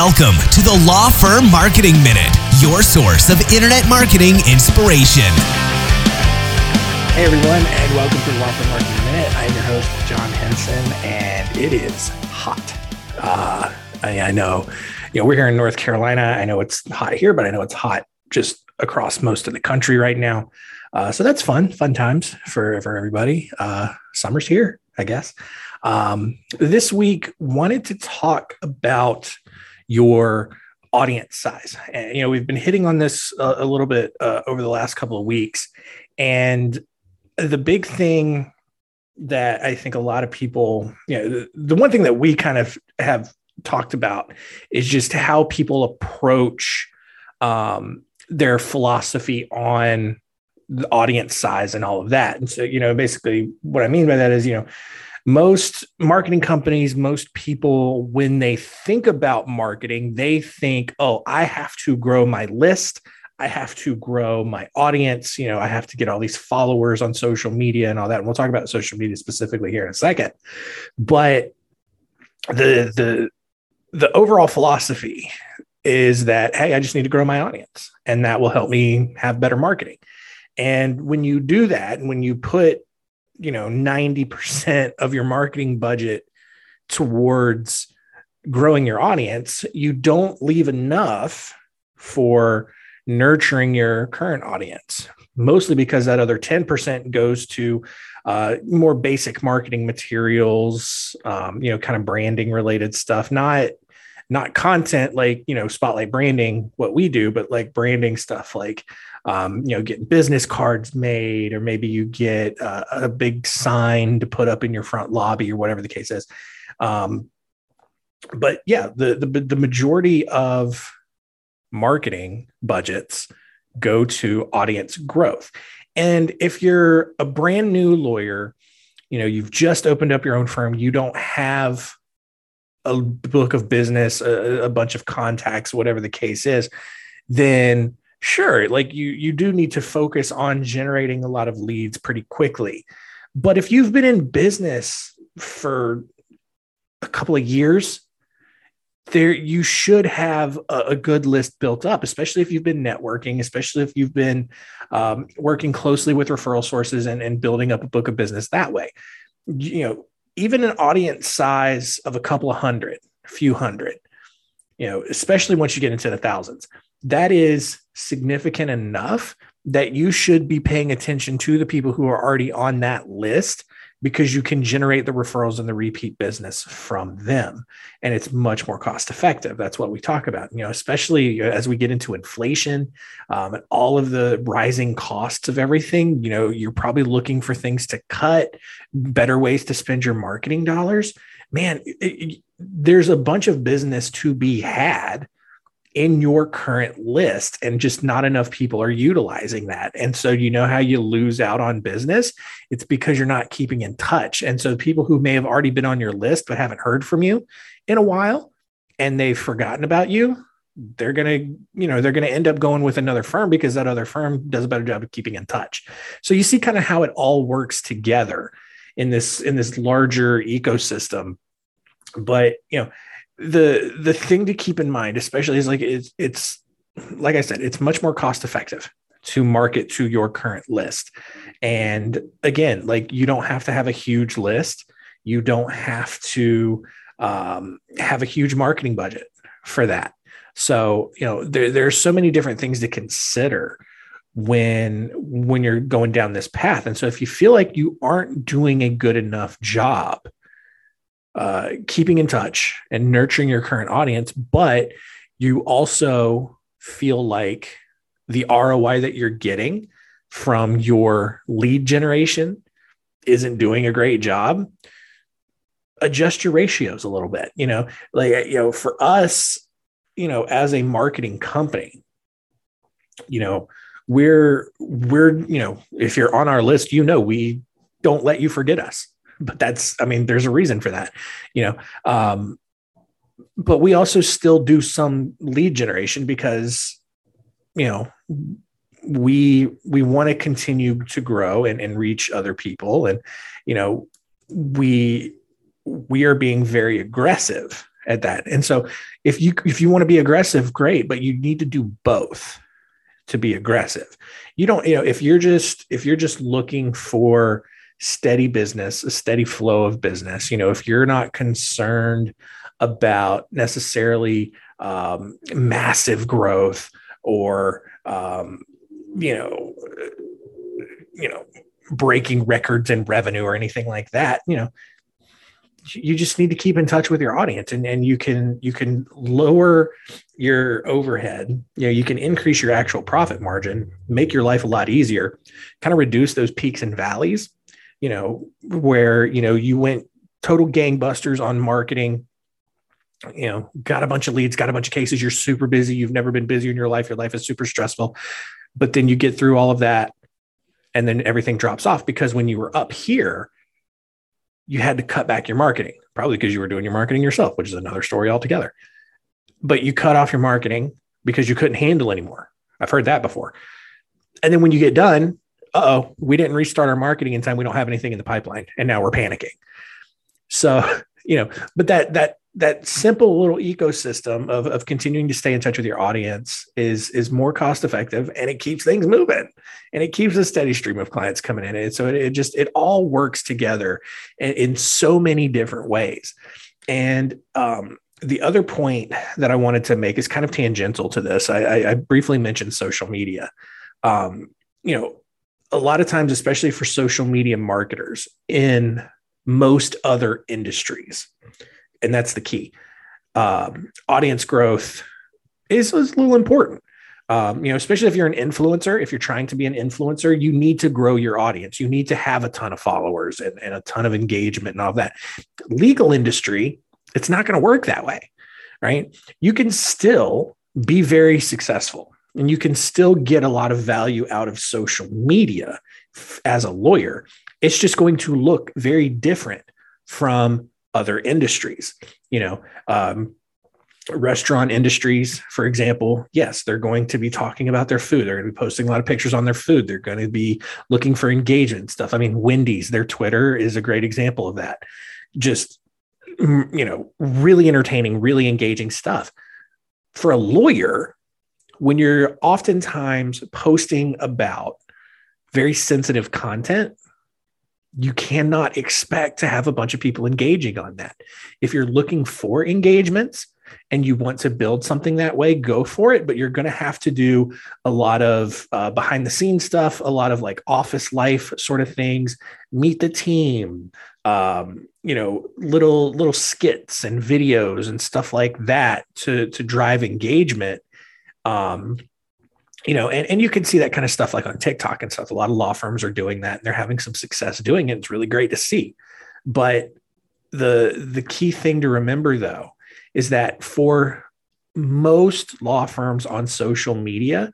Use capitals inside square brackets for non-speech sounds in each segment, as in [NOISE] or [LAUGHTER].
Welcome to the Law Firm Marketing Minute, your source of internet marketing inspiration. Hey everyone, and welcome to the Law Firm Marketing Minute. I'm your host, John Henson, and it is hot. Uh, I, I know, you know, we're here in North Carolina. I know it's hot here, but I know it's hot just across most of the country right now. Uh, so that's fun, fun times for for everybody. Uh, summer's here, I guess. Um, this week, wanted to talk about your audience size. And, you know, we've been hitting on this uh, a little bit uh, over the last couple of weeks. And the big thing that I think a lot of people, you know, the, the one thing that we kind of have talked about is just how people approach um, their philosophy on the audience size and all of that. And so, you know, basically what I mean by that is, you know, most marketing companies, most people, when they think about marketing, they think, oh, I have to grow my list. I have to grow my audience. You know, I have to get all these followers on social media and all that. And we'll talk about social media specifically here in a second. But the the the overall philosophy is that hey, I just need to grow my audience, and that will help me have better marketing. And when you do that, and when you put you know 90% of your marketing budget towards growing your audience you don't leave enough for nurturing your current audience mostly because that other 10% goes to uh, more basic marketing materials um, you know kind of branding related stuff not not content like you know spotlight branding what we do but like branding stuff like um, you know, getting business cards made, or maybe you get a big sign to put up in your front lobby, or whatever the case is. Um, but yeah, the, the the majority of marketing budgets go to audience growth. And if you're a brand new lawyer, you know, you've just opened up your own firm, you don't have a book of business, a, a bunch of contacts, whatever the case is, then sure like you you do need to focus on generating a lot of leads pretty quickly. But if you've been in business for a couple of years there you should have a, a, good list built up especially if you've been networking especially if you've been um, working closely with referral sources and, and building up a book of business that way. You know even an audience size of a couple of hundred a few hundred you know especially once you get into the thousands that is significant enough that you should be paying attention to the people who are already on that list because you can generate the referrals and the repeat business from them. And it's much more cost effective that's what we talk about you know especially as we get into inflation um, and all of the rising costs of everything you know you're probably looking for things to cut better ways to spend your marketing dollars. Man it, it, there's a bunch of business to be had in your current list and just not enough people are utilizing that. And so you know how you lose out on business? It's because you're not keeping in touch. And so people who may have already been on your list but haven't heard from you in a while and they've forgotten about you, they're going to, you know, they're going to end up going with another firm because that other firm does a better job of keeping in touch. So you see kind of how it all works together in this in this larger ecosystem. But, you know, the the thing to keep in mind, especially is like it's it's like I said, it's much more cost effective to market to your current list. And again, like you don't have to have a huge list. You don't have to um, have a huge marketing budget for that. So, you know, there, there's so many different things to consider when when you're going down this path. And so if you feel like you aren't doing a good enough job uh, keeping in touch and nurturing your current audience, but you also feel like the ROI that you're getting from your lead generation isn't doing a great job, adjust your ratios a little bit. You know, like, you know, for us, you know, as a marketing company, you know, we're, we're, you know, if you're on our list, you know, we don't let you forget us but that's i mean there's a reason for that you know um, but we also still do some lead generation because you know we we want to continue to grow and, and reach other people and you know we we are being very aggressive at that. And so if you if you want to be aggressive, great, but you need to do both to be aggressive. You don't, you know, if you're just if you're just looking for steady business, a steady flow of business, you know, if you're not concerned about necessarily um, massive growth or um, you know, you know, breaking records in revenue or anything like that, you know, you just need to keep in touch with your audience and, and you can you can lower your overhead. You know you can increase your actual profit margin make your life a lot easier kind of reduce those peaks and valleys you know where you know you went total gangbusters on marketing you know got a bunch of leads got a bunch of cases you're super busy you've never been busier in your life your life is super stressful but then you get through all of that and then everything drops off because when you were up here you had to cut back your marketing, probably because you were doing your marketing yourself, which is another story altogether. But you cut off your marketing because you couldn't handle anymore. I've heard that before. And then when you get done, oh, we didn't restart our marketing in time. We don't have anything in the pipeline, and now we're panicking. So, [LAUGHS] you know, but that that that simple little ecosystem of, of continuing to stay in touch with your audience is is more cost effective and it keeps things moving and it keeps a steady stream of clients coming in. And so it, it just it all works together in, in so many different ways. And um, the other point that i wanted to make is kind of tangential to this. I, I, I briefly mentioned social media. Um, you know a lot of times especially for social media marketers in most other industries and that's the key. Um, audience growth is, is a little important. Um, you know, especially if you're an influencer, if you're trying to be an influencer, you need to grow your audience. You need to have a ton of followers and, and a ton of engagement and all that. Legal industry, it's not going to work that way, right? You can still be very successful and you can still get a lot of value out of social media as a lawyer. It's just going to look very different from other industries. You know, um, restaurant industries, for example, yes, they're going to be talking about their food. They're going to be posting a lot of pictures on their food. They're going to be looking for engagement stuff. I mean, Wendy's, their Twitter is a great example of that. Just, mm, you know, really entertaining, really engaging stuff. For a lawyer, when you're oftentimes posting about very sensitive content, you cannot expect to have a bunch of people engaging on that. If you're looking for engagements and you want to build something that way, go for it. But you're going to have to do a lot of uh, behind the scenes stuff, a lot of like office life sort of things, meet the team, um, you know, little little skits and videos and stuff like that to to drive engagement. Um, you know, and, and you can see that kind of stuff like on TikTok and stuff. A lot of law firms are doing that and they're having some success doing it. It's really great to see. But the the key thing to remember though is that for most law firms on social media,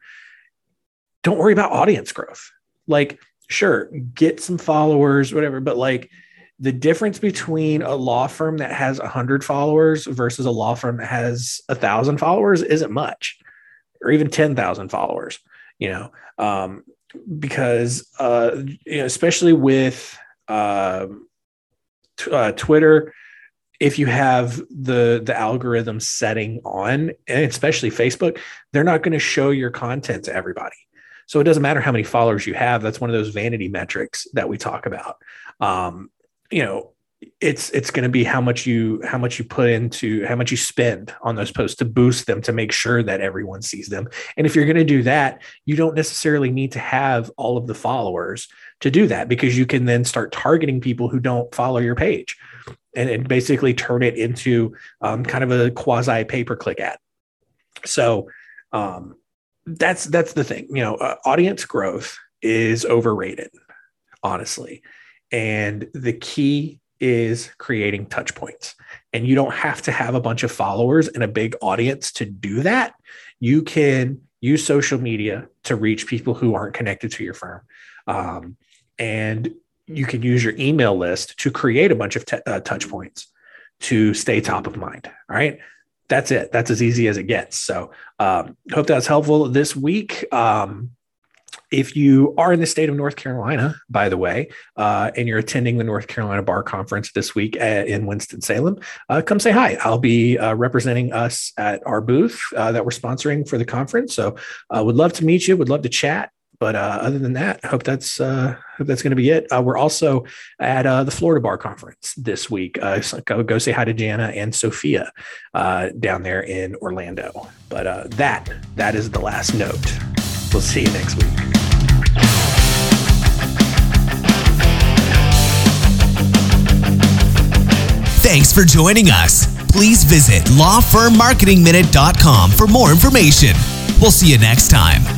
don't worry about audience growth. Like, sure, get some followers, whatever, but like the difference between a law firm that has 100 followers versus a law firm that has a thousand followers isn't much or even 10,000 followers, you know, um, because, uh, you know, especially with uh, t- uh, Twitter, if you have the the algorithm setting on, and especially Facebook, they're not going to show your content to everybody. So it doesn't matter how many followers you have. That's one of those vanity metrics that we talk about. Um, you know, it's it's going to be how much you how much you put into how much you spend on those posts to boost them to make sure that everyone sees them. And if you're going to do that you don't necessarily need to have all of the followers to do that because you can then start targeting people who don't follow your page and, and basically turn it into um, kind of a quasi pay per click ad. So um, that's that's the thing you know uh, audience growth is overrated honestly. And the key is creating touch points. And you don't have to have a bunch of followers and a big audience to do that. You can use social media to reach people who aren't connected to your firm. Um, and you can use your email list to create a bunch of uh, touch points to stay top of mind. All right. That's it. That's as easy as it gets. So, um, hope that's helpful this week. Um, if you are in the state of North Carolina, by the way, uh, and you're attending the North Carolina Bar Conference this week at, in Winston-Salem, uh, come say hi. I'll be uh, representing us at our booth uh, that we're sponsoring for the conference. So uh, would love to meet you, would love to chat. But uh, other than that, I hope that's hope that's going to be it. we're also at the Florida Bar Conference this week. So go, go say hi to Jana and Sophia down there in Orlando. But that that is the last note. We'll see you next week. Thanks for joining us. Please visit lawfirmmarketingminute.com for more information. We'll see you next time.